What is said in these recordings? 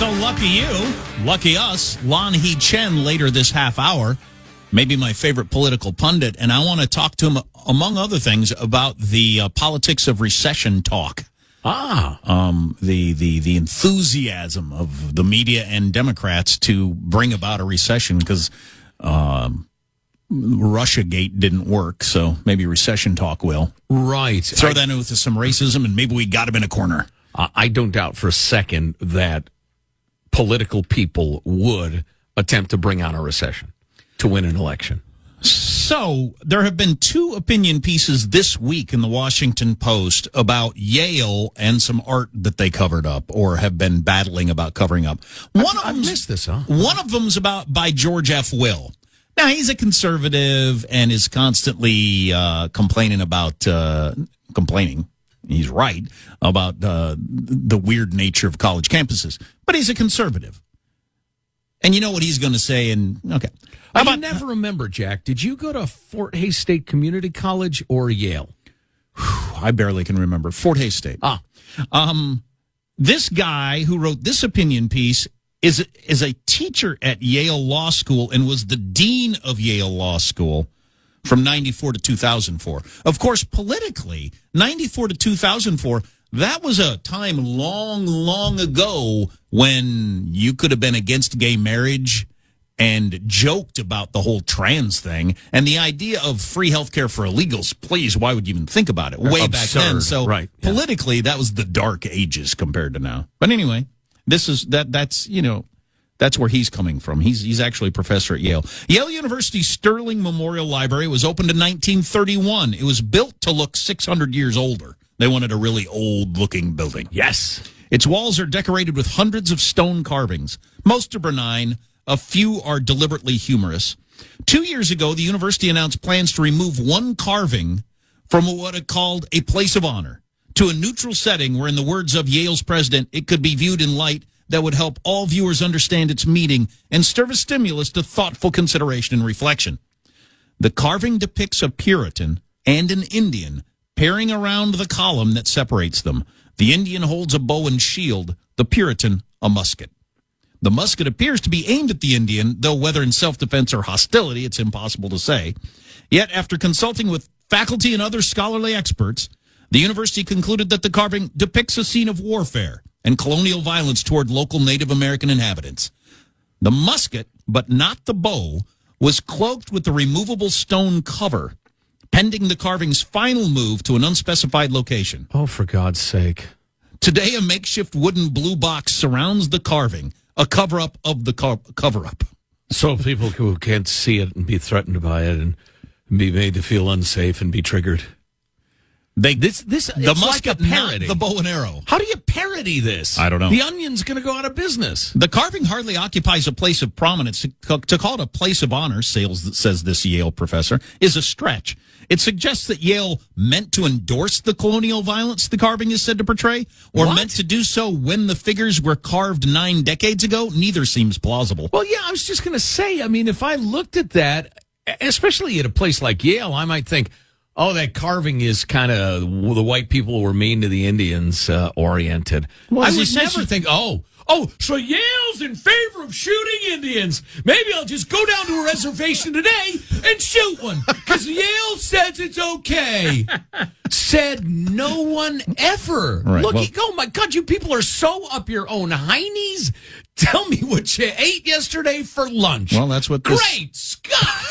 So lucky you, lucky us, Lanhee Chen later this half hour, maybe my favorite political pundit, and I want to talk to him, among other things, about the uh, politics of recession talk. Ah, Um, the, the, the enthusiasm of the media and Democrats to bring about a recession because um, Russia Gate didn't work, so maybe recession talk will. right. Throw I, that in with some racism, and maybe we got him in a corner. I don't doubt for a second that political people would attempt to bring on a recession to win an election. So there have been two opinion pieces this week in the Washington Post about Yale and some art that they covered up or have been battling about covering up. One of I've them's- missed this, huh? One of them's about by George F. Will. Now he's a conservative and is constantly uh, complaining about uh, complaining. He's right about uh, the weird nature of college campuses, but he's a conservative. And you know what he's going to say? And okay, I about- never remember, Jack. Did you go to Fort Hays State Community College or Yale? I barely can remember. Fort Hays State. Ah, Um, this guy who wrote this opinion piece is is a teacher at Yale Law School and was the dean of Yale Law School from 94 to 2004. Of course, politically, 94 to 2004, that was a time long, long ago when you could have been against gay marriage and joked about the whole trans thing and the idea of free healthcare for illegals. Please, why would you even think about it? Way back then. So right, yeah. politically, that was the dark ages compared to now. But anyway, this is that that's you know that's where he's coming from. He's he's actually a professor at Yale. Yale University Sterling Memorial Library was opened in 1931. It was built to look 600 years older. They wanted a really old looking building. yes. Its walls are decorated with hundreds of stone carvings. Most are benign, a few are deliberately humorous. Two years ago, the university announced plans to remove one carving from what it called a place of honor to a neutral setting where, in the words of Yale's president, it could be viewed in light that would help all viewers understand its meaning and serve as stimulus to thoughtful consideration and reflection. The carving depicts a Puritan and an Indian pairing around the column that separates them. The Indian holds a bow and shield, the Puritan a musket. The musket appears to be aimed at the Indian, though whether in self defense or hostility, it's impossible to say. Yet, after consulting with faculty and other scholarly experts, the university concluded that the carving depicts a scene of warfare and colonial violence toward local Native American inhabitants. The musket, but not the bow, was cloaked with the removable stone cover, pending the carving's final move to an unspecified location. Oh, for God's sake. Today, a makeshift wooden blue box surrounds the carving, a cover up of the co- cover up. So people who can't see it and be threatened by it and be made to feel unsafe and be triggered. They, This this the musket, like parody. the bow and arrow. How do you parody this? I don't know. The Onion's going to go out of business. The carving hardly occupies a place of prominence. To, to call it a place of honor, sales, says this Yale professor, is a stretch. It suggests that Yale meant to endorse the colonial violence the carving is said to portray, or What? meant to do so when the figures were carved nine decades ago. Neither seems plausible. Well, yeah, I was just going to say. I mean, if I looked at that, especially at a place like Yale, I might think, "Oh, that carving is kind of the white people were mean to the Indians uh, oriented." Well, I would never think, "Oh, oh, so Yale's in favor of shooting Indians. Maybe I'll just go down to a reservation today and shoot one because Yale says it's okay." Said no one ever. Right, Look, well- oh my God, you people are so up your own heinies. Tell me what you ate yesterday for lunch. Well, that's what this- Great Scott!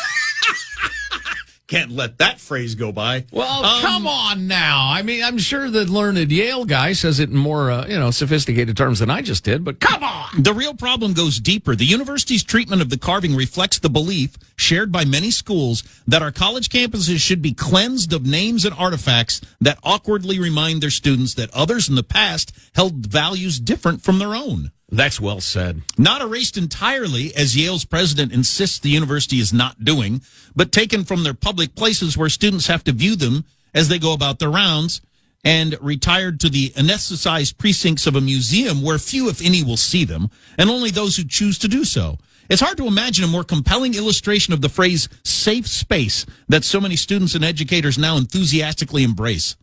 Can't let that phrase go by. Well, Um, come on now. I mean, I'm sure the learned Yale guy says it in more, uh, you know, sophisticated terms than I just did. But come on. The real problem goes deeper. The university's treatment of the carving reflects the belief shared by many schools that our college campuses should be cleansed of names and artifacts that awkwardly remind their students that others in the past held values different from their own. That's well said. Not erased entirely, as Yale's president insists the university is not doing, but taken from their public places where students have to view them as they go about their rounds and retired to the anesthetized precincts of a museum where few, if any, will see them, and only those who choose to do so. It's hard to imagine a more compelling illustration of the phrase safe space that so many students and educators now enthusiastically embrace.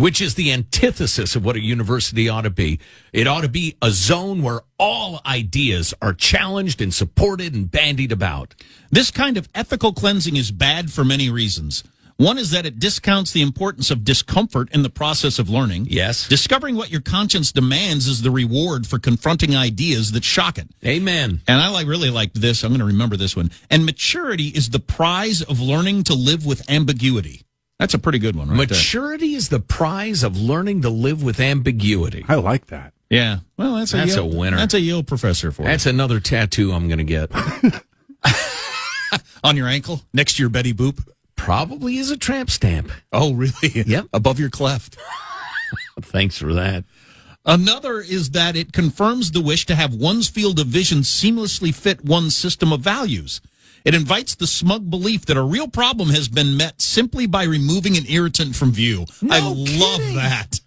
Which is the antithesis of what a university ought to be. It ought to be a zone where all ideas are challenged and supported and bandied about. This kind of ethical cleansing is bad for many reasons. One is that it discounts the importance of discomfort in the process of learning. Yes. Discovering what your conscience demands is the reward for confronting ideas that shock it. Amen. And I like really like this. I'm going to remember this one. And maturity is the prize of learning to live with ambiguity. That's a pretty good one, right. Maturity is the prize of learning to live with ambiguity. I like that. Yeah. Well, that's a That's Yale, a winner. That's a Yale professor for That's another tattoo I'm going to get. on your ankle next to your Betty Boop. Probably is a tramp stamp. Oh, really? Yep. Above your cleft. Thanks for that. Another is that it confirms the wish to have one's field of vision seamlessly fit one's system of values. It invites the smug belief that a real problem has been met simply by removing an irritant from view. I love kidding. that.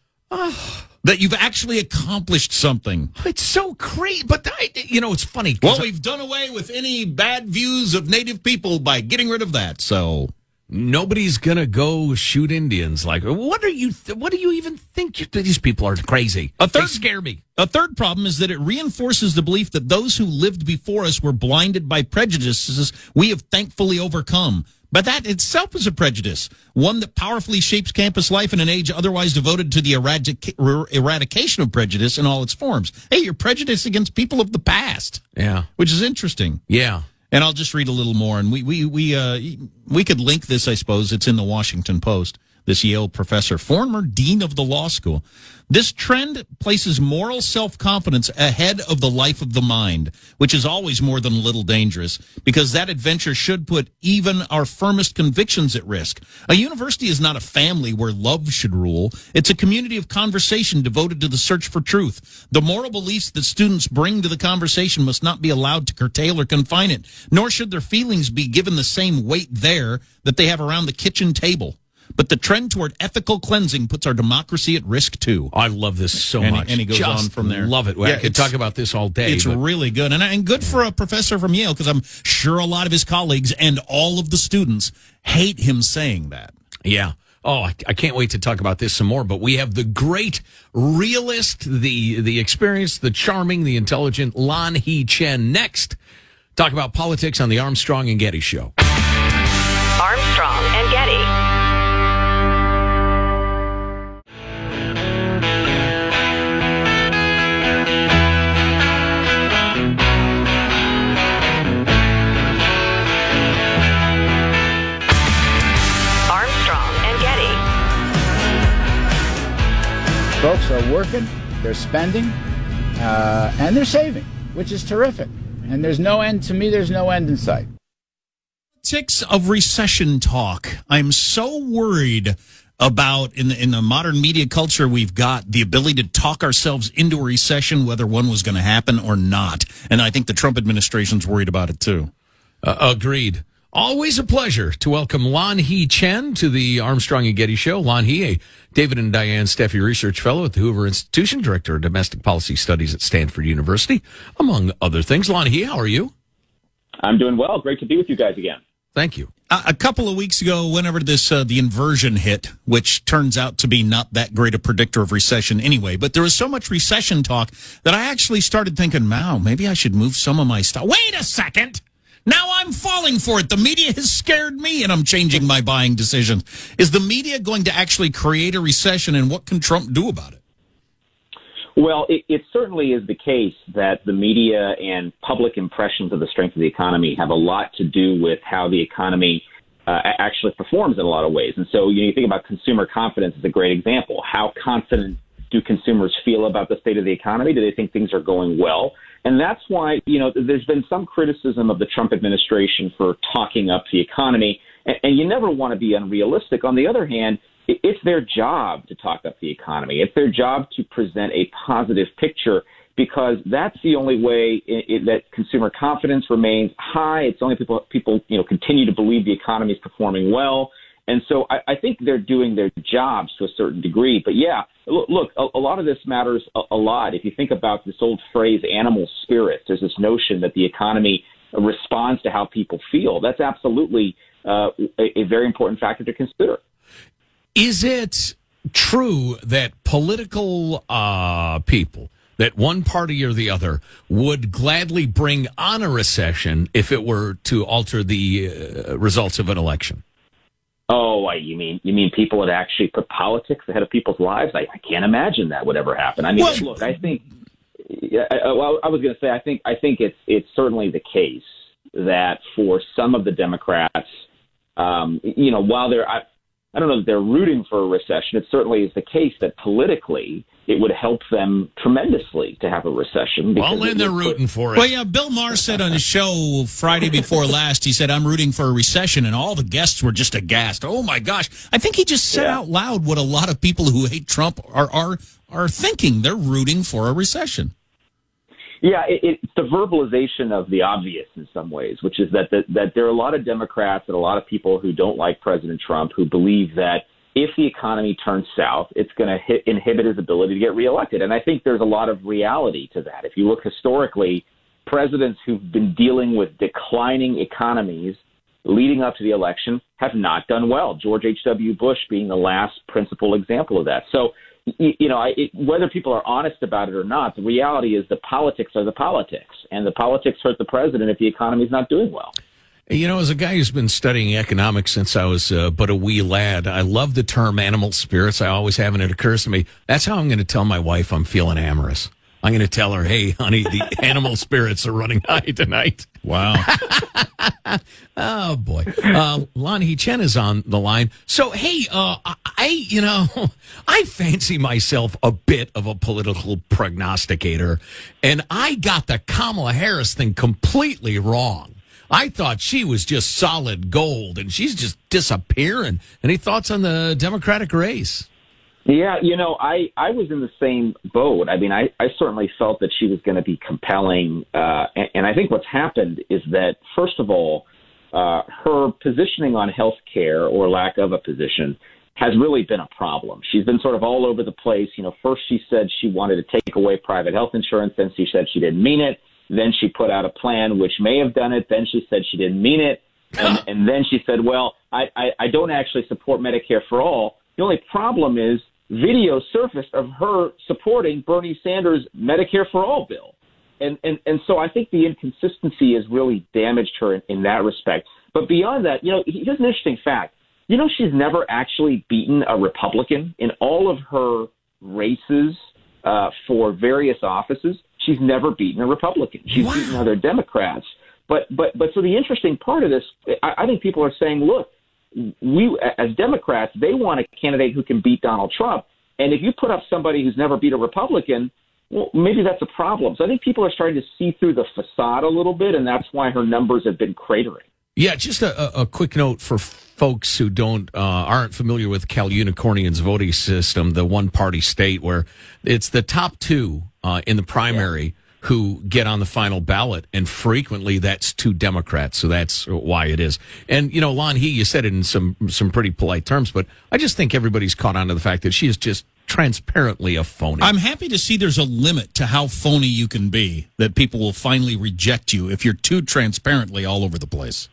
that you've actually accomplished something. It's so crazy, but I, you know, it's funny. Well, we've done away with any bad views of native people by getting rid of that. So, nobody's gonna go shoot Indians. Like, what are you? Th- what do you even think? You, these people are crazy. A third- they scare me. A third problem is that it reinforces the belief that those who lived before us were blinded by prejudices we have thankfully overcome. But that itself is a prejudice, one that powerfully shapes campus life in an age otherwise devoted to the eradica- er- eradication of prejudice in all its forms. Hey, you're prejudiced against people of the past, Yeah, which is interesting. yeah. And I'll just read a little more. And we we we uh, we could link this, I suppose. It's in the Washington Post. This Yale professor, former dean of the law school. This trend places moral self confidence ahead of the life of the mind, which is always more than a little dangerous, because that adventure should put even our firmest convictions at risk. A university is not a family where love should rule. It's a community of conversation devoted to the search for truth. The moral beliefs that students bring to the conversation must not be allowed to curtail or confine it, nor should their feelings be given the same weight there that they have around the kitchen table. But the trend toward ethical cleansing puts our democracy at risk too. I love this so And- much. and he goes Just on from there. Love it. I Yeah, could talk about this all day. It's but- really good, and and good for a professor from Yale because I'm sure a lot of his colleagues and all of the students hate him saying that. Yeah. Oh, I, I can't wait to talk about this some more. But we have the great realist, the the experienced, the charming, the intelligent Lanhee Chen next. Talk about politics on the Armstrong and Getty Show. Armstrong and Folks are working, they're spending, uh, and they're saving, which is terrific. And there's no end, to me, there's no end in sight. Politics of recession talk. I'm so worried about in the in the modern media culture we've got the ability to talk ourselves into a recession whether one was going to happen or not and i think the trump administration's worried about it too Uh, agreed. Always a pleasure to welcome Lanhee Chen to the Armstrong and Getty Show. Lanhee, a David and Diane Steffy Research Fellow at the Hoover Institution, Director of Domestic Policy Studies at Stanford University, among other things. Lanhee, how are you? I'm doing well. Great to be with you guys again. Thank you. a, a couple of weeks ago whenever this uh, the inversion hit which turns out to be not that great a predictor of recession anyway but there was so much recession talk that i actually started thinking wow maybe i should move some of my stuff wait a second now i'm falling for it the media has scared me and i'm changing my buying decisions is the media going to actually create a recession and what can trump do about it Well, it, it certainly is the case that the media and public impressions of the strength of the economy have a lot to do with how the economy uh, actually performs in a lot of ways. And so you, know, you think about consumer confidence is a great example. How confident do consumers feel about the state of the economy? Do they think things are going well? And that's why, you know, there's been some criticism of the Trump administration for talking up the economy. And, and you never want to be unrealistic. On the other hand, it- it's their job to talk up the economy. It's their job to present a positive picture because that's the only way i i that consumer confidence remains high. It's only people people you know continue to believe the economy is performing well. And so I, I think they're doing their jobs to a certain degree. But yeah, look, a, a lot of this matters a, a lot. If you think about this old phrase, animal spirits, there's this notion that the economy responds to how people feel. That's absolutely uh, a, a very important factor to consider. Is it true that political uh, people, that one party or the other, would gladly bring on a recession if it were to alter the uh, results of an election? Oh, I- you mean you mean people would actually put politics ahead of people's lives? I, I can't imagine that would ever happen. I mean, Well- look, I think. Yeah, I, I- well, I was going to say, I think I think it's it's certainly the case that for some of the Democrats, um, you know, while they're I, I don't know that they're rooting for a recession, it certainly is the case that politically it would help them tremendously to have a recession. Well, then they're would put- rooting for it. Well, yeah, Bill Maher said on his show Friday before last, he said, I'm rooting for a recession, and all the guests were just aghast. Oh my gosh. I think he just said Yeah. out loud what a lot of people who hate Trump are are are thinking. They're rooting for a recession. Yeah, it, it's the verbalization of the obvious in some ways, which is that, that that there are a lot of Democrats and a lot of people who don't like President Trump who believe that if the economy turns south, it's going to inhibit his ability to get reelected. And I think there's a lot of reality to that. If you look historically, presidents who've been dealing with declining economies leading up to the election have not done well. George H.W. Bush being the last principal example of that. So, you know, it, whether people are honest about it or not, the reality is the politics are the politics, and the politics hurt the president if the economy is not doing well. You know, as a guy who's been studying economics since I was uh, but a wee lad, I love the term animal spirits. I always have, and it occurs to me that's how I'm going to tell my wife I'm feeling amorous. I'm going to tell her, hey, honey, the animal spirits are running high tonight. Wow. Oh boy, uh, Lanhee Chen is on the line. So hey, uh, I you know I fancy myself a bit of a political prognosticator, and I got the Kamala Harris thing completely wrong. I thought she was just solid gold, and she's just disappearing. Any thoughts on the Democratic race? Yeah, you know, I I was in the same boat. I mean, I I certainly felt that she was going to be compelling, uh, and, and I think what's happened is that first of all, uh, her positioning on health care or lack of a position has really been a problem. She's been sort of all over the place. You know, first she said she wanted to take away private health insurance, then she said she didn't mean it. Then she put out a plan which may have done it. Then she said she didn't mean it. And, and then she said, well, I, I, I don't actually support Medicare for all. The only problem is video surfaced of her supporting Bernie Sanders' Medicare for all bill. And, and, and so I think the inconsistency has really damaged her in, in that respect. But beyond that, you know, here's an interesting fact. You know, she's never actually beaten a Republican in all of her races uh, for various offices. She's never beaten a Republican. She's wow. beaten other Democrats. But but but so the interesting part of this, I, I think people are saying, look, we as Democrats, they want a candidate who can beat Donald Trump. And if you put up somebody who's never beat a Republican, well, maybe that's a problem. So I think people are starting to see through the facade a little bit, and that's why her numbers have been cratering. Yeah, just a, a quick note for folks who don't uh, aren't familiar with Cal Unicornian's voting system, the one party state where it's the top two uh, in the primary. Yeah who get on the final ballot, and frequently that's two Democrats. So that's why it is. And you know, Lanhee, you said it in some some pretty polite terms, but I just think everybody's caught on to the fact that she is just transparently a phony. I'm happy to see there's a limit to how phony you can be. That people will finally reject you if you're too transparently all over the place.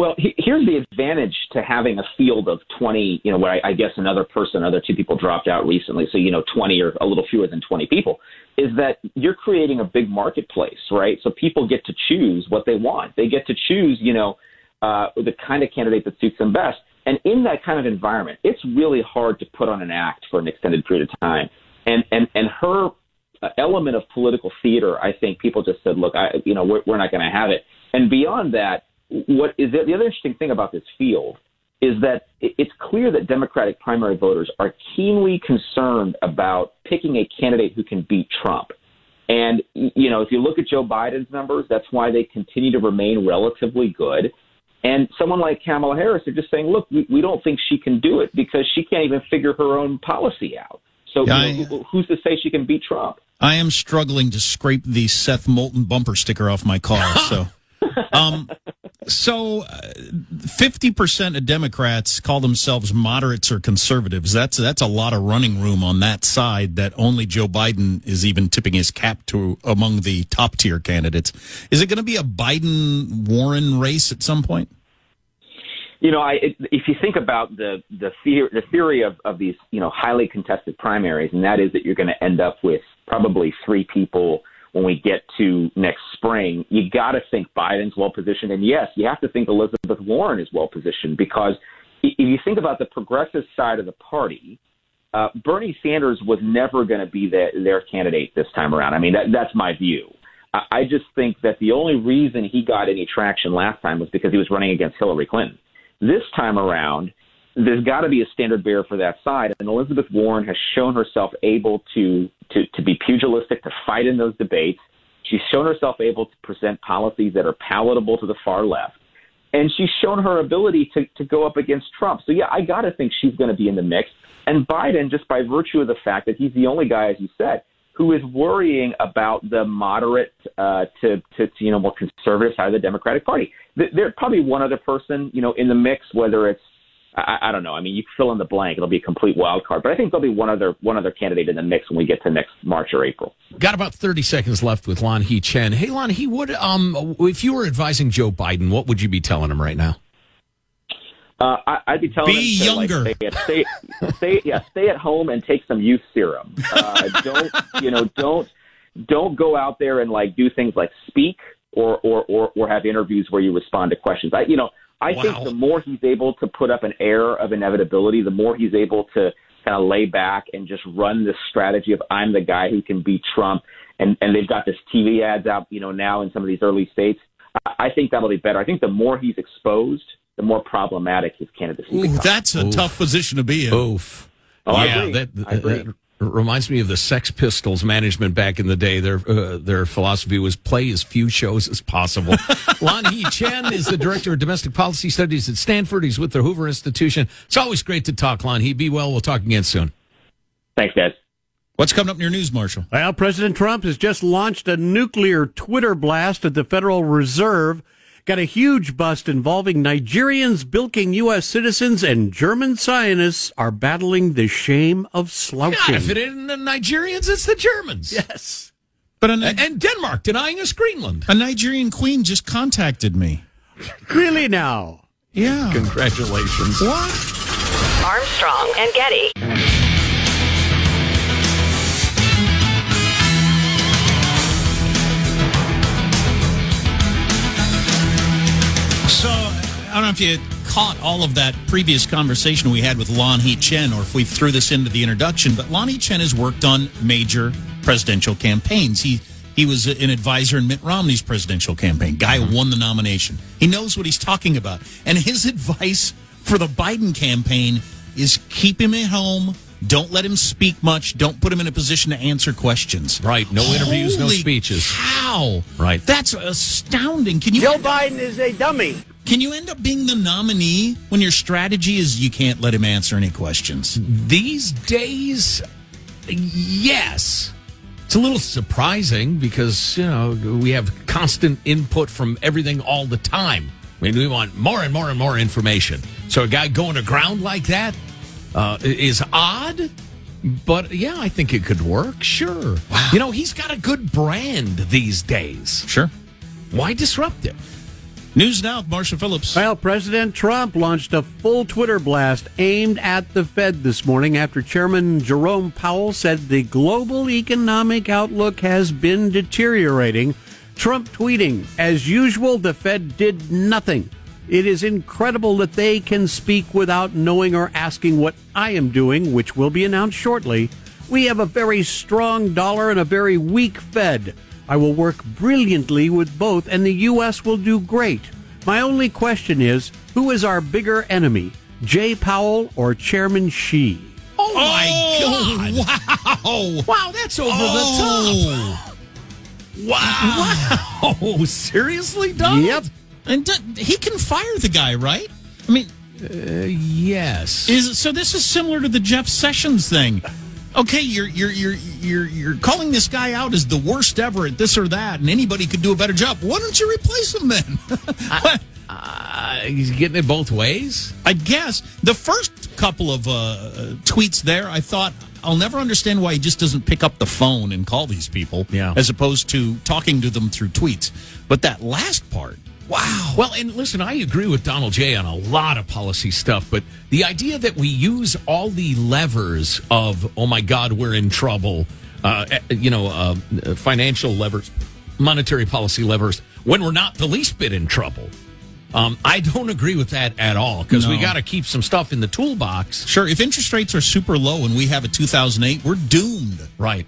Well, he, here's the advantage to having a field of 20, you know, where I, I guess another person, another two people dropped out recently. So, you know, 20 or a little fewer than 20 people is that you're creating a big marketplace, right? So people get to choose what they want. They get to choose, you know, uh, the kind of candidate that suits them best. And in that kind of environment, it's really hard to put on an act for an extended period of time. And and and her element of political theater, I think people just said, look, I, you know, we're, we're not going to have it. And beyond that, what is the, the other interesting thing about this field is that it's clear that Democratic primary voters are keenly concerned about picking a candidate who can beat Trump. And, you know, if you look at Joe Biden's numbers, that's why they continue to remain relatively good. And someone like Kamala Harris are just saying, look, we, we don't think she can do it because she can't even figure her own policy out. So yeah, you know, who's to say she can beat Trump? I am struggling to scrape the Seth Moulton bumper sticker off my car. So um, so, uh, fifty percent of Democrats call themselves moderates or conservatives. That's that's a lot of running room on that side. That only Joe Biden is even tipping his cap to among the top tier candidates. Is it going to be a Biden Warren race at some point? You know, I, if you think about the the theory, the theory of, of these, you know, highly contested primaries, and that is that you're going to end up with probably three people when we get to next spring, you got to think Biden's well positioned. And yes, you have to think Elizabeth Warren is well positioned because if you think about the progressive side of the party, uh, Bernie Sanders was never going to be the, their candidate this time around. I mean, that, that's my view. I, I just think that the only reason he got any traction last time was because he was running against Hillary Clinton. This time around, there's got to be a standard bearer for that side. And Elizabeth Warren has shown herself able to, to, to be pugilistic, to fight in those debates. She's shown herself able to present policies that are palatable to the far left. And she's shown her ability to, to go up against Trump. So, yeah, I got to think she's going to be in the mix. And Biden, just by virtue of the fact that he's the only guy, as you said, who is worrying about the moderate uh, to, to, to, you know, more conservative side of the Democratic Party. There's probably one other person, you know, in the mix, whether it's I, I don't know. I mean, you fill in the blank; it'll be a complete wild card. But I think there'll be one other one other candidate in the mix when we get to next March or April. Got about thirty seconds left with Lon Lanhee Chen. Hey, Lanhee, what um, if you were advising Joe Biden, what would you be telling him right now? Uh, I, would be telling be him to, younger. Like, stay, stay, stay, yeah, stay at home and take some youth serum. Uh, don't you know? Don't don't go out there and like do things like speak or or or, or have interviews where you respond to questions. I you know I wow. think the more he's able to put up an air of inevitability, the more he's able to kind of lay back and just run this strategy of I'm the guy who can beat Trump. And and they've got this TV ads out, you know, now in some of these early states. I think that'll be better. I think the more he's exposed, the more problematic his candidacy Ooh, becomes. That's a Oof. tough position to be in. Oof. Oh, yeah, I agree. That, I agree. that reminds me of the Sex Pistols management back in the day. Their uh, their philosophy was play as few shows as possible. Lanhee Chen is the director of domestic policy studies at Stanford. He's with the Hoover Institution. It's always great to talk, Lanhee. Be well. We'll talk again soon. Thanks, guys. What's coming up in your news, Marshall? Well, President Trump has just launched a nuclear Twitter blast at the Federal Reserve got a huge bust involving Nigerians bilking U.S. citizens and German scientists are battling the shame of slouching. God, if it isn't the Nigerians, it's the Germans. Yes. But and, and Denmark denying us Greenland. A Nigerian queen just contacted me. Really now? Yeah. Congratulations. What? Armstrong and Getty. I don't know if you caught all of that previous conversation we had with Lanhee Chen or if we threw this into the introduction, but Lanhee Chen has worked on major presidential campaigns. He he was an advisor in Mitt Romney's presidential campaign. Guy who won the nomination. He knows what he's talking about. And his advice for the Biden campaign is keep him at home. Don't let him speak much. Don't put him in a position to answer questions. Right. No interviews, no speeches. How? Right. That's astounding. Can you Joe Biden is a dummy. Can you end up being the nominee when your strategy is you can't let him answer any questions? These days, yes. It's a little surprising because, you know, we have constant input from everything all the time. I mean, we want more and more and more information. So a guy going to ground like that uh, is odd, but yeah, I think it could work. Sure. You know, he's got a good brand these days. Sure. Why disrupt it? News now, Marsha Phillips. Well, President Trump launched a full Twitter blast aimed at the Fed this morning after Chairman Jerome Powell said the global economic outlook has been deteriorating. Trump tweeting, as usual, the Fed did nothing. It is incredible that they can speak without knowing or asking what I am doing, which will be announced shortly. We have a very strong dollar and a very weak Fed. I will work brilliantly with both, and the U.S. will do great. My only question is who is our bigger enemy, Jay Powell or Chairman Xi? Oh, my God. Wow. Wow, that's over the top. Wow. Wow. Seriously, Donald? Yep. And d- he can fire the guy, right? I mean, Uh, yes. is so this is similar to the Jeff Sessions thing. Okay, you're you're you're you're you're calling this guy out as the worst ever at this or that, and anybody could do a better job. Why don't you replace him then? Uh, he's getting it both ways. I guess the first couple of uh, tweets there, I thought I'll never understand why he just doesn't pick up the phone and call these people, Yeah. as opposed to talking to them through tweets. But that last part, wow. Well, and listen, I agree with Donald J on a lot of policy stuff, but the idea that we use all the levers of, oh my God, we're in trouble, uh, eh, you know, uh, financial levers, monetary policy levers, when we're not the least bit in trouble. Um, I don't agree with that at all because we got to keep some stuff in the toolbox. Sure, if interest rates are super low and we have a 2008, we're doomed. Right.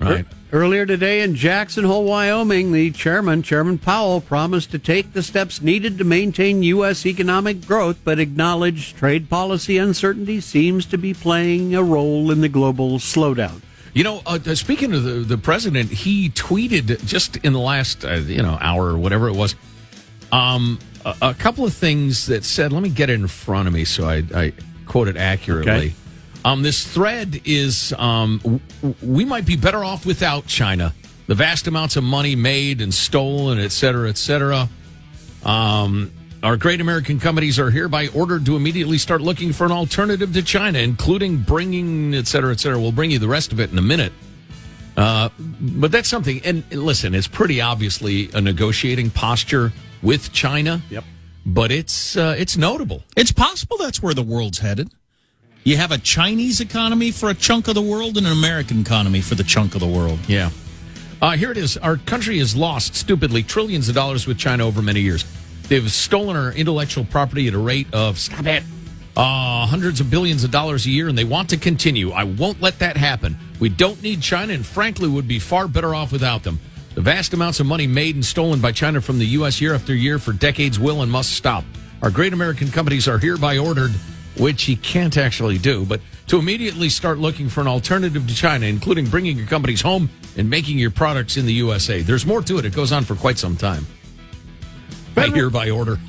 Right. Earlier today in Jackson Hole, Wyoming, the chairman, Chairman Powell, promised to take the steps needed to maintain U.S. economic growth, but acknowledged trade policy uncertainty seems to be playing a role in the global slowdown. You know, uh, speaking of the, the president, he tweeted just in the last uh, you know hour or whatever it was, um, a, a couple of things that said. Let me get it in front of me so I, I quote it accurately. Okay. Um, this thread is um, w- we might be better off without China. The vast amounts of money made and stolen, et cetera, et cetera. Um, our great American companies are hereby ordered to immediately start looking for an alternative to China, including bringing, et cetera, et cetera. We'll bring you the rest of it in a minute. Uh, but that's something. And listen, it's pretty obviously a negotiating posture with China. Yep. But it's uh, it's notable. It's possible that's where the world's headed. You have a Chinese economy for a chunk of the world and an American economy for the chunk of the world. Yeah. Uh, here it is. Our country has lost stupidly trillions of dollars with China over many years. They've stolen our intellectual property at a rate of stop it, uh, hundreds of billions of dollars a year, and they want to continue. I won't let that happen. We don't need China, and frankly, would be far better off without them. The vast amounts of money made and stolen by China from the U.S. year after year for decades will and must stop. Our great American companies are hereby ordered, which he can't actually do, but to immediately start looking for an alternative to China, including bringing your companies home and making your products in the USA. There's more to it. It goes on for quite some time. By here, by order.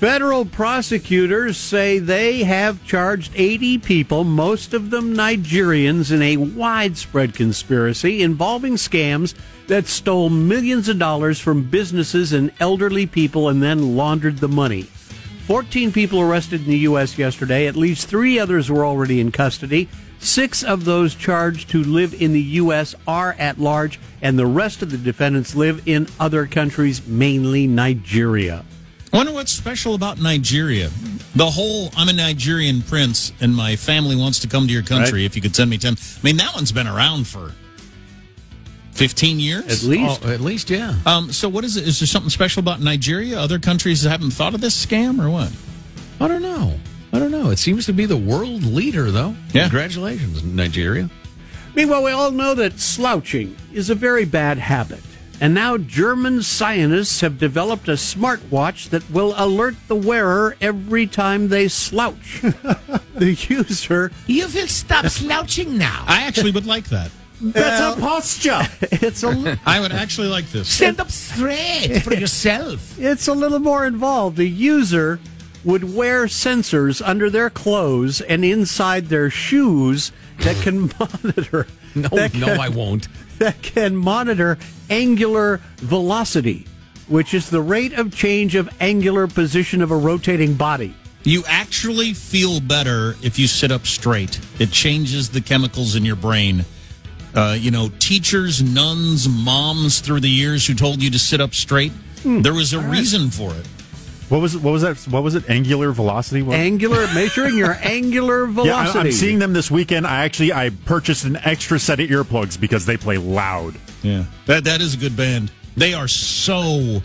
Federal prosecutors say they have charged 80 people, most of them Nigerians, in a widespread conspiracy involving scams that stole millions of dollars from businesses and elderly people and then laundered the money. 14 people arrested in the U.S. yesterday. At least three others were already in custody. Six of those charged to live in the U.S. are at large, and the rest of the defendants live in other countries, mainly Nigeria. I wonder what's special about Nigeria. The whole I'm a Nigerian prince and my family wants to come to your country Right. if you could send me 10. I mean, that one's been around for 15 years? At least. Oh, at least, yeah. Um, so, what is it? Is there something special about Nigeria? Other countries haven't thought of this scam or what? I don't know. I don't know. It seems to be the world leader, though. Yeah. Congratulations, Nigeria. Meanwhile, we all know that slouching is a very bad habit. And now German scientists have developed a smartwatch that will alert the wearer every time they slouch. the user. You will stop slouching now. I actually would like that. That's a posture. It's a I would actually like this. Stand up straight for yourself. it's a little more involved. The user would wear sensors under their clothes and inside their shoes that can monitor. No, that no, can- I won't. that can monitor angular velocity, which is the rate of change of angular position of a rotating body. You actually feel better if you sit up straight. It changes the chemicals in your brain. Uh, you know, teachers, nuns, moms through the years who told you to sit up straight, there was a reason for it. What was what was that? What was it? Angular velocity. What? Angular measuring your angular velocity. Yeah, velocity. I, am seeing them this weekend. I actually I purchased an extra set of earplugs because they play loud. Yeah. That that is a good band. They are so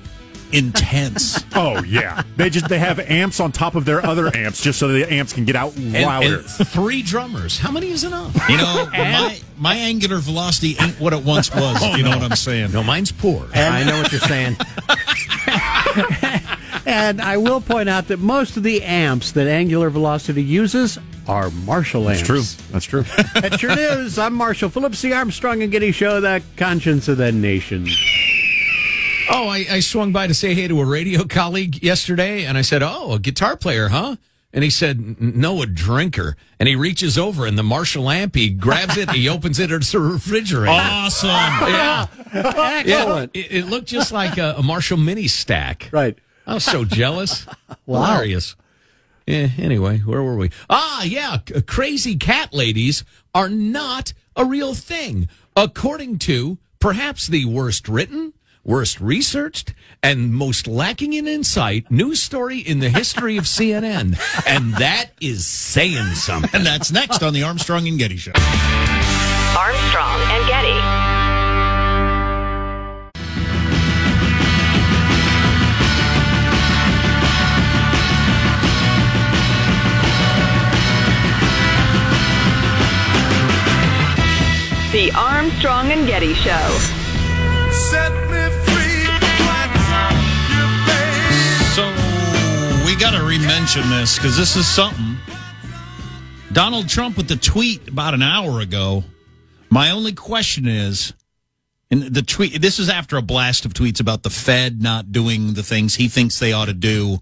intense. Oh yeah, they just they have amps on top of their other amps just so the amps can get out louder. and three drummers. How many is enough? You know, my my angular velocity ain't what it once was. if oh, you know what I'm saying? No, mine's poor. I know what you're saying. and I will point out that most of the amps that angular velocity uses are Marshall amps. That's true. That's true. That's your news. I'm Marshall Phillips, the Armstrong and Getty Show, the conscience of the nation. Oh, I, I swung by to say hey to a radio colleague yesterday, and I said, "Oh, a guitar player, huh?" And he said, "No, a drinker." And he reaches over, and the Marshall amp, he grabs it, he opens it, it's a refrigerator. Awesome. Yeah, Excellent. It, it looked just like a, a Marshall mini stack. Right. I was so jealous. Hilarious. Yeah, anyway, where were we? Ah, yeah, crazy cat ladies are not a real thing, according to perhaps the worst written, worst researched, and most lacking in insight news story in the history of CNN. And that is saying something. And that's next on the Armstrong and Getty Show. Armstrong and Getty. The Armstrong and Getty Show. Got to re-mention this because this is something. Donald Trump with the tweet about an hour ago. My only question is, and the tweet. This is after a blast of tweets about the Fed not doing the things he thinks they ought to do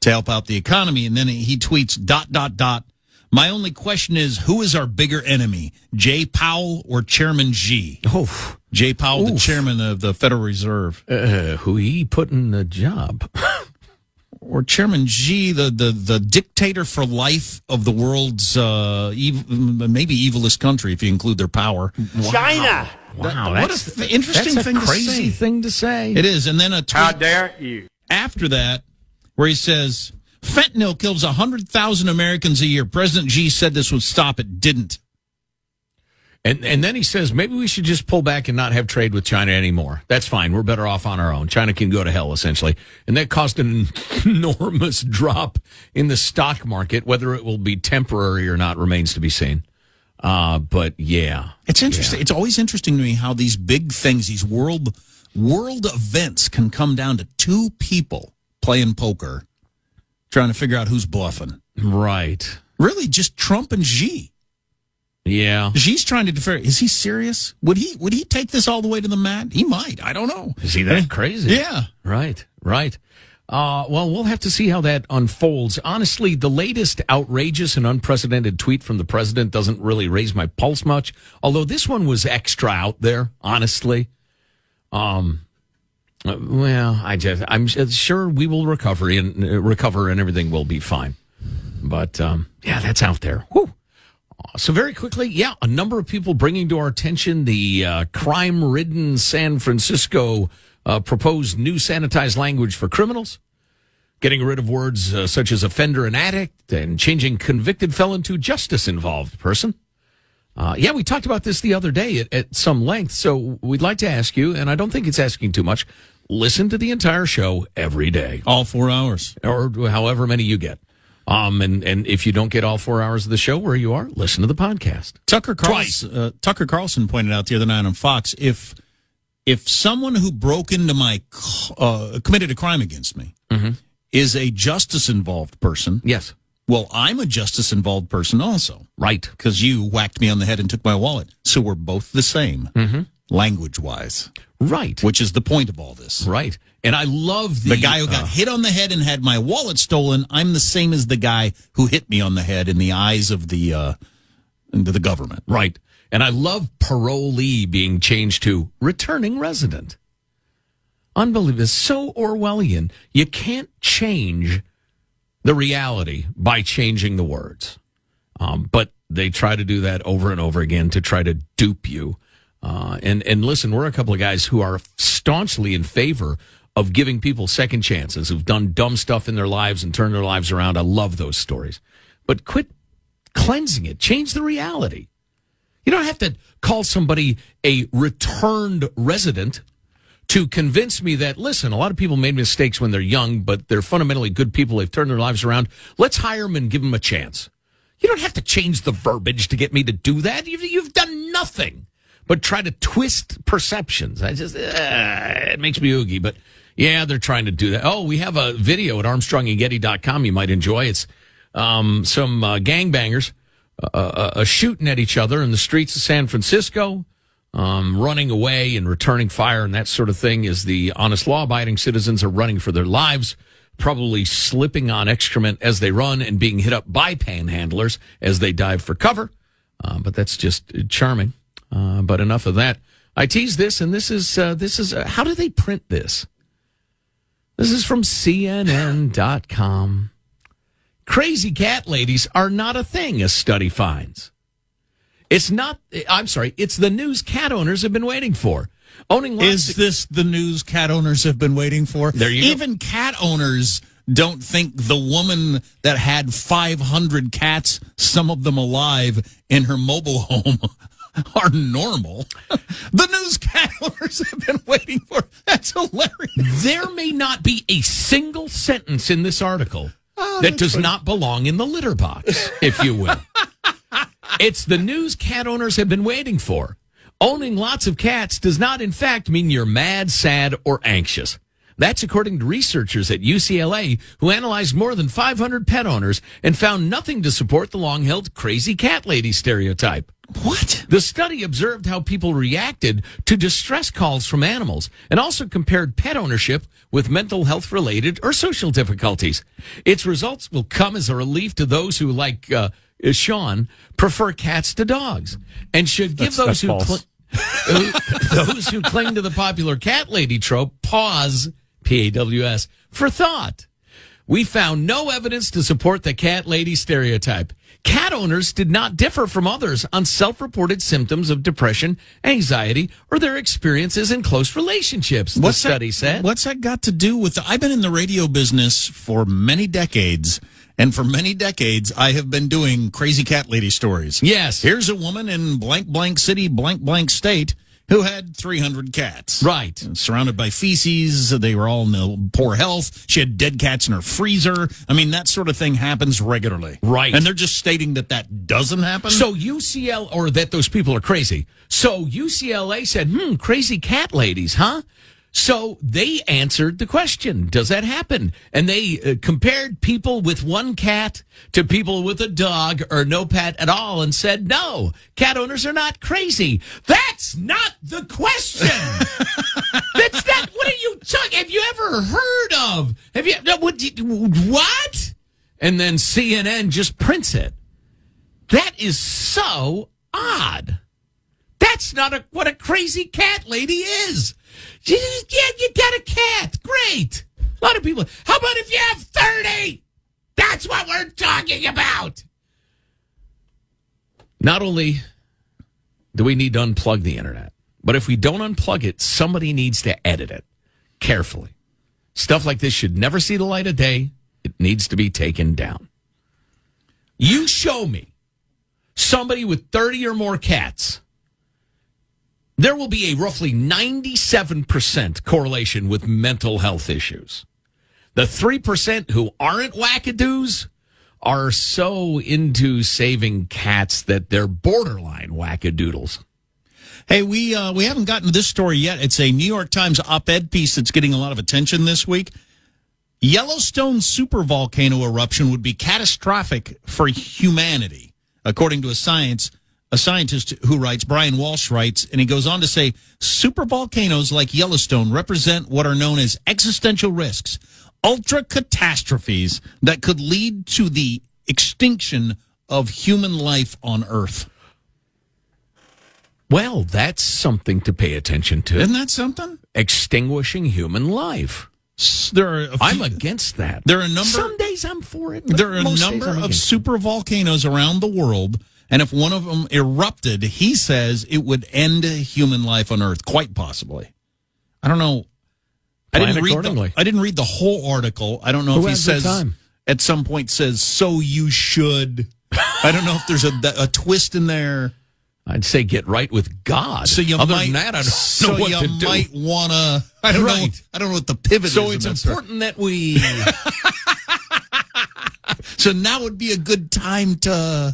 to help out the economy, and then he tweets dot dot dot. My only question is, who is our bigger enemy, Jay Powell or Chairman Xi? Oh, Jay Powell, the chairman of the Federal Reserve. uh, who he put in the job? or Chairman Xi, the, the, the dictator for life of the world's uh, ev- maybe evilest country, if you include their power. China. Wow, what that's a f- interesting that's a thing to crazy say. thing to say. It is, and then a tweet dare you? after that where he says fentanyl kills hundred thousand Americans a year. President Xi said this would stop. It didn't. And and then he says maybe we should just pull back and not have trade with China anymore. That's fine. We're better off on our own. China can go to hell essentially. And that caused an enormous drop in the stock market. Whether it will be temporary or not remains to be seen. Uh, but yeah, It's interesting. It's always interesting to me how these big things, these world world events, can come down to two people playing poker, trying to figure out who's bluffing. right. Really, just Trump and Xi. Yeah. she's trying to defer. Is he serious? Would he would he take this all the way to the mat? He might. I don't know. Is he that crazy? Yeah. Right. Right. Uh, well, we'll have to see how that unfolds. Honestly, the latest outrageous and unprecedented tweet from the president doesn't really raise my pulse much. Although this one was extra out there, honestly. Um, uh, well, I just I'm sure we will recover and uh, recover and everything will be fine. But um, yeah, that's out there. Whew. So very quickly, yeah, a number of people bringing to our attention the uh, crime-ridden San Francisco uh, proposed new sanitized language for criminals, getting rid of words uh, such as offender and addict, and changing convicted felon to justice-involved person. Uh, yeah, we talked about this the other day at, at some length. So we'd like to ask you, and I don't think it's asking too much. Listen to the entire show every day, all four hours, or however many you get. Um, and, and if you don't get all four hours of the show where you are, listen to the podcast. Tucker Carlson, uh, Tucker Carlson pointed out the other night on Fox if if someone who broke into my uh, committed a crime against me mm-hmm. is a justice involved person, yes. Well, I'm a justice involved person also, right? Because you whacked me on the head and took my wallet, so we're both the same, mm-hmm. language wise, right? Which is the point of all this, right? And I love the, the guy who got uh, hit on the head and had my wallet stolen. I'm the same as the guy who hit me on the head in the eyes of the uh, the government, right? And I love parolee being changed to returning resident. Unbelievable. It's so Orwellian. You can't change the reality by changing the words. Um, but they try to do that over and over again to try to dupe you. Uh, and, and listen, we're a couple of guys who are staunchly in favor of giving people second chances who've done dumb stuff in their lives and turned their lives around. I love those stories. But quit cleansing it. Change the reality. You don't have to call somebody a returned resident to convince me that, listen, a lot of people made mistakes when they're young, but they're fundamentally good people. They've turned their lives around. Let's hire them and give them a chance. You don't have to change the verbiage to get me to do that. You've, you've done nothing but try to twist perceptions. I just, uh, it makes me oogie, but yeah, they're trying to do that. Oh, we have a video at armstrongandgetty.com you might enjoy. It's um, some uh, gangbangers uh, uh, uh, shooting at each other in the streets of San Francisco, um, running away and returning fire and that sort of thing as the honest law abiding citizens are running for their lives, probably slipping on excrement as they run and being hit up by panhandlers as they dive for cover. Uh, but that's just charming. Uh, but enough of that. I tease this, and this is this is how do they print this? This is from CNN.com. Crazy cat ladies are not a thing, a study finds. It's not, I'm sorry, it's the news cat owners have been waiting for. Owning Is of, this the news cat owners have been waiting for? There you Even go. cat owners don't think the woman that had 500 cats, some of them alive, in her mobile home are normal. The news cat owners have been waiting for. That's hilarious. There may not be a single sentence in this article oh, that does funny. not belong in the litter box, if you will. it's the news cat owners have been waiting for. Owning lots of cats does not, in fact, mean you're mad, sad, or anxious. That's according to researchers at UCLA who analyzed more than 500 pet owners and found nothing to support the long held crazy cat lady stereotype. What? The study observed how people reacted to distress calls from animals and also compared pet ownership with mental health related or social difficulties. Its results will come as a relief to those who, like uh, Sean, prefer cats to dogs and should give that's, those that's who, cl- those who cling to the popular cat lady trope pause, P A W S, for thought. We found no evidence to support the cat lady stereotype. Cat owners did not differ from others on self reported symptoms of depression, anxiety, or their experiences in close relationships, the study that, said. What's that got to do with the, I've been in the radio business for many decades. And for many decades, I have been doing crazy cat lady stories. Yes. Here's a woman in blank, blank city, blank, blank state who had 300 cats. Right. Surrounded by feces. They were all in poor health. She had dead cats in her freezer. I mean, that sort of thing happens regularly. Right. And they're just stating that that doesn't happen. So UCL, or that those people are crazy. So UCLA said, hmm, crazy cat ladies, huh? So they answered the question, does that happen? And they uh, compared people with one cat to people with a dog or no pet at all and said, no, cat owners are not crazy. That's not the question. That's not, what are you talking? Have you ever heard of? Have you no, what? What? And then CNN just prints it. That is so odd. That's not a, what a crazy cat lady is. Yeah, you got a cat. Great. A lot of people. How about if you have 30? That's what we're talking about. Not only do we need to unplug the internet, but if we don't unplug it, somebody needs to edit it carefully. Stuff like this should never see the light of day. It needs to be taken down. You show me somebody with 30 or more cats, there will be a roughly 97% correlation with mental health issues. The 3% who aren't wackadoos are so into saving cats that they're borderline wackadoodles. Hey, we uh, we haven't gotten to this story yet. It's a New York Times op-ed piece that's getting a lot of attention this week. Yellowstone supervolcano eruption would be catastrophic for humanity, according to a science a scientist who writes. Bryan Walsh writes, and he goes on to say, supervolcanoes like Yellowstone represent what are known as existential risks, ultra catastrophes that could lead to the extinction of human life on Earth. Well, that's something to pay attention to. Isn't that something? Extinguishing human life. There are. A I'm against that. There are a number. Some days I'm for it. There are a number of super volcanoes around the world, and if one of them erupted, he says it would end human life on Earth, quite possibly. I don't know. I didn't read. The, I didn't read the whole article. I don't know Who if he says at some point says so you should. I don't know if there's a, a twist in there. I'd say get right with God. So you Other might. than that, I don't so know what you to do. might wanna. I don't know. Right. I don't know what the pivot is. So it's that important that we. So now would be a good time to.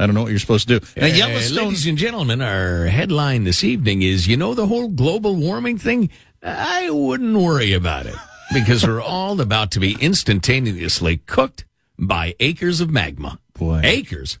I don't know what you're supposed to do. Now, Uh, Yellowstone. ladies and gentlemen, our headline this evening is you know the whole global warming thing? I wouldn't worry about it because we're all about to be instantaneously cooked by acres of magma. Boy. Acres.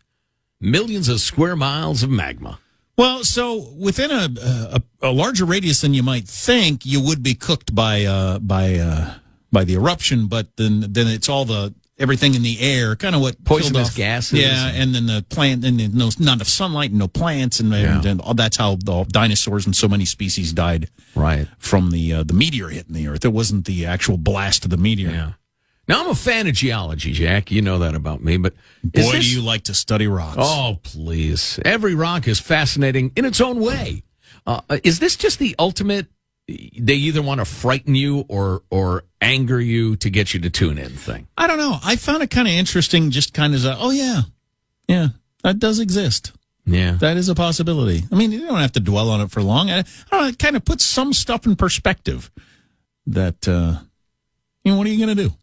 Millions of square miles of magma. Well, so within a, a a larger radius than you might think, you would be cooked by uh, by uh, by the eruption, but then then it's all the everything in the air, kind of what Poisonous gases. Yeah, and then the plant, and then no not enough sunlight and no plants, and, and, and all, that's how the dinosaurs and so many species died. Right. from the uh, the meteor hitting the Earth. It wasn't the actual blast of the meteor. Yeah. Now, I'm a fan of geology, Jack. You know that about me, but Boy, this- do you like to study rocks? Oh, please. Every rock is fascinating in its own way. Uh, is this just the ultimate? They either want to frighten you or or anger you to get you to tune in thing. I don't know. I found it kind of interesting, just kind of, oh yeah, yeah, that does exist. Yeah. That is a possibility. I mean, you don't have to dwell on it for long. I, I don't know. It kind of puts some stuff in perspective. That uh, you know, what are you going to do?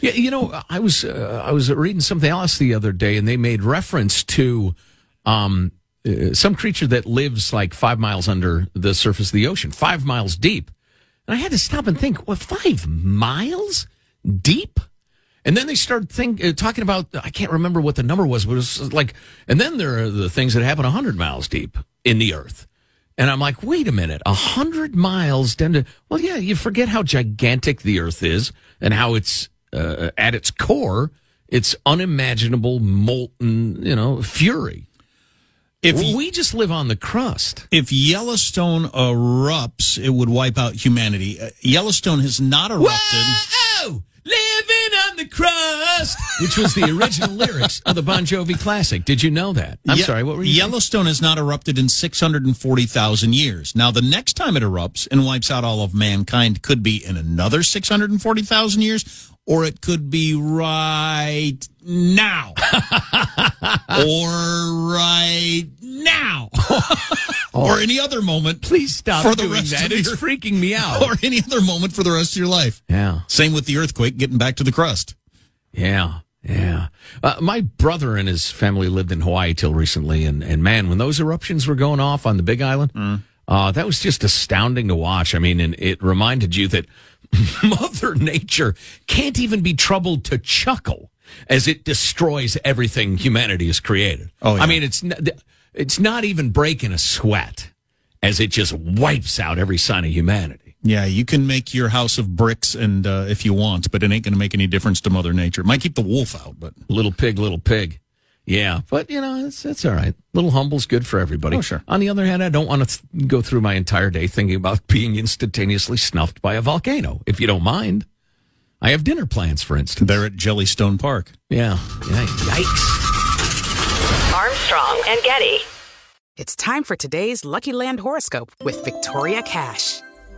Yeah, you know, I was uh, I was reading something else the other day, and they made reference to um, uh, some creature that lives like five miles under the surface of the ocean, five miles deep. And I had to stop and think, what, five miles deep? And then they started think, uh, talking about, I can't remember what the number was, but it was like, and then there are the things that happen 100 miles deep in the earth. And I'm like, wait a minute, 100 miles down to, well, yeah, you forget how gigantic the earth is and how it's, uh, at its core, it's unimaginable, molten, you know, fury. If we just live on the crust. If Yellowstone erupts, it would wipe out humanity. Uh, Yellowstone has not erupted. Whoa! Living on the crust, which was the original lyrics of the Bon Jovi classic. Did you know that? I'm Ye- sorry. What were you? saying? Yellowstone has not erupted in 640,000 years. Now, the next time it erupts and wipes out all of mankind could be in another 640,000 years, or it could be right now. or right now. or any other moment. Please stop for the doing rest that. of It's your- freaking me out. Or any other moment for the rest of your life. Yeah. Same with the earthquake, getting back to the crust. Yeah, yeah. Uh, my brother and his family lived in Hawaii till recently, and, and man, when those eruptions were going off on the Big Island, uh, that was just astounding to watch. I mean, and it reminded you that Mother Nature can't even be troubled to chuckle as it destroys everything humanity has created. Oh, yeah. I mean, it's it's not even breaking a sweat as it just wipes out every sign of humanity. Yeah, you can make your house of bricks, and uh, if you want, but it ain't going to make any difference to Mother Nature. It might keep the wolf out, but little pig, little pig. Yeah, but you know, it's it's all right. Little humble's good for everybody. Oh, sure. On the other hand, I don't want to th- go through my entire day thinking about being instantaneously snuffed by a volcano. If you don't mind, I have dinner plans, for instance. They're at Jellystone Park. Yeah. yeah. Yikes. Armstrong and Getty. It's time for today's Lucky Land horoscope with Victoria Cash.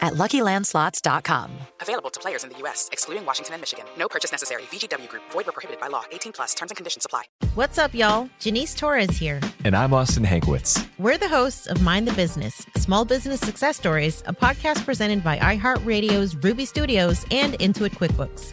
at LuckyLandSlots.com. Available to players in the U.S., excluding Washington and Michigan. No purchase necessary. VGW Group. Void where prohibited by law. 18 plus. Terms and conditions apply. What's up, y'all? Janice Torres here. And I'm Austin Hankwitz. We're the hosts of Mind the Business, Small Business Success Stories, a podcast presented by iHeartRadio's Ruby Studios and Intuit QuickBooks.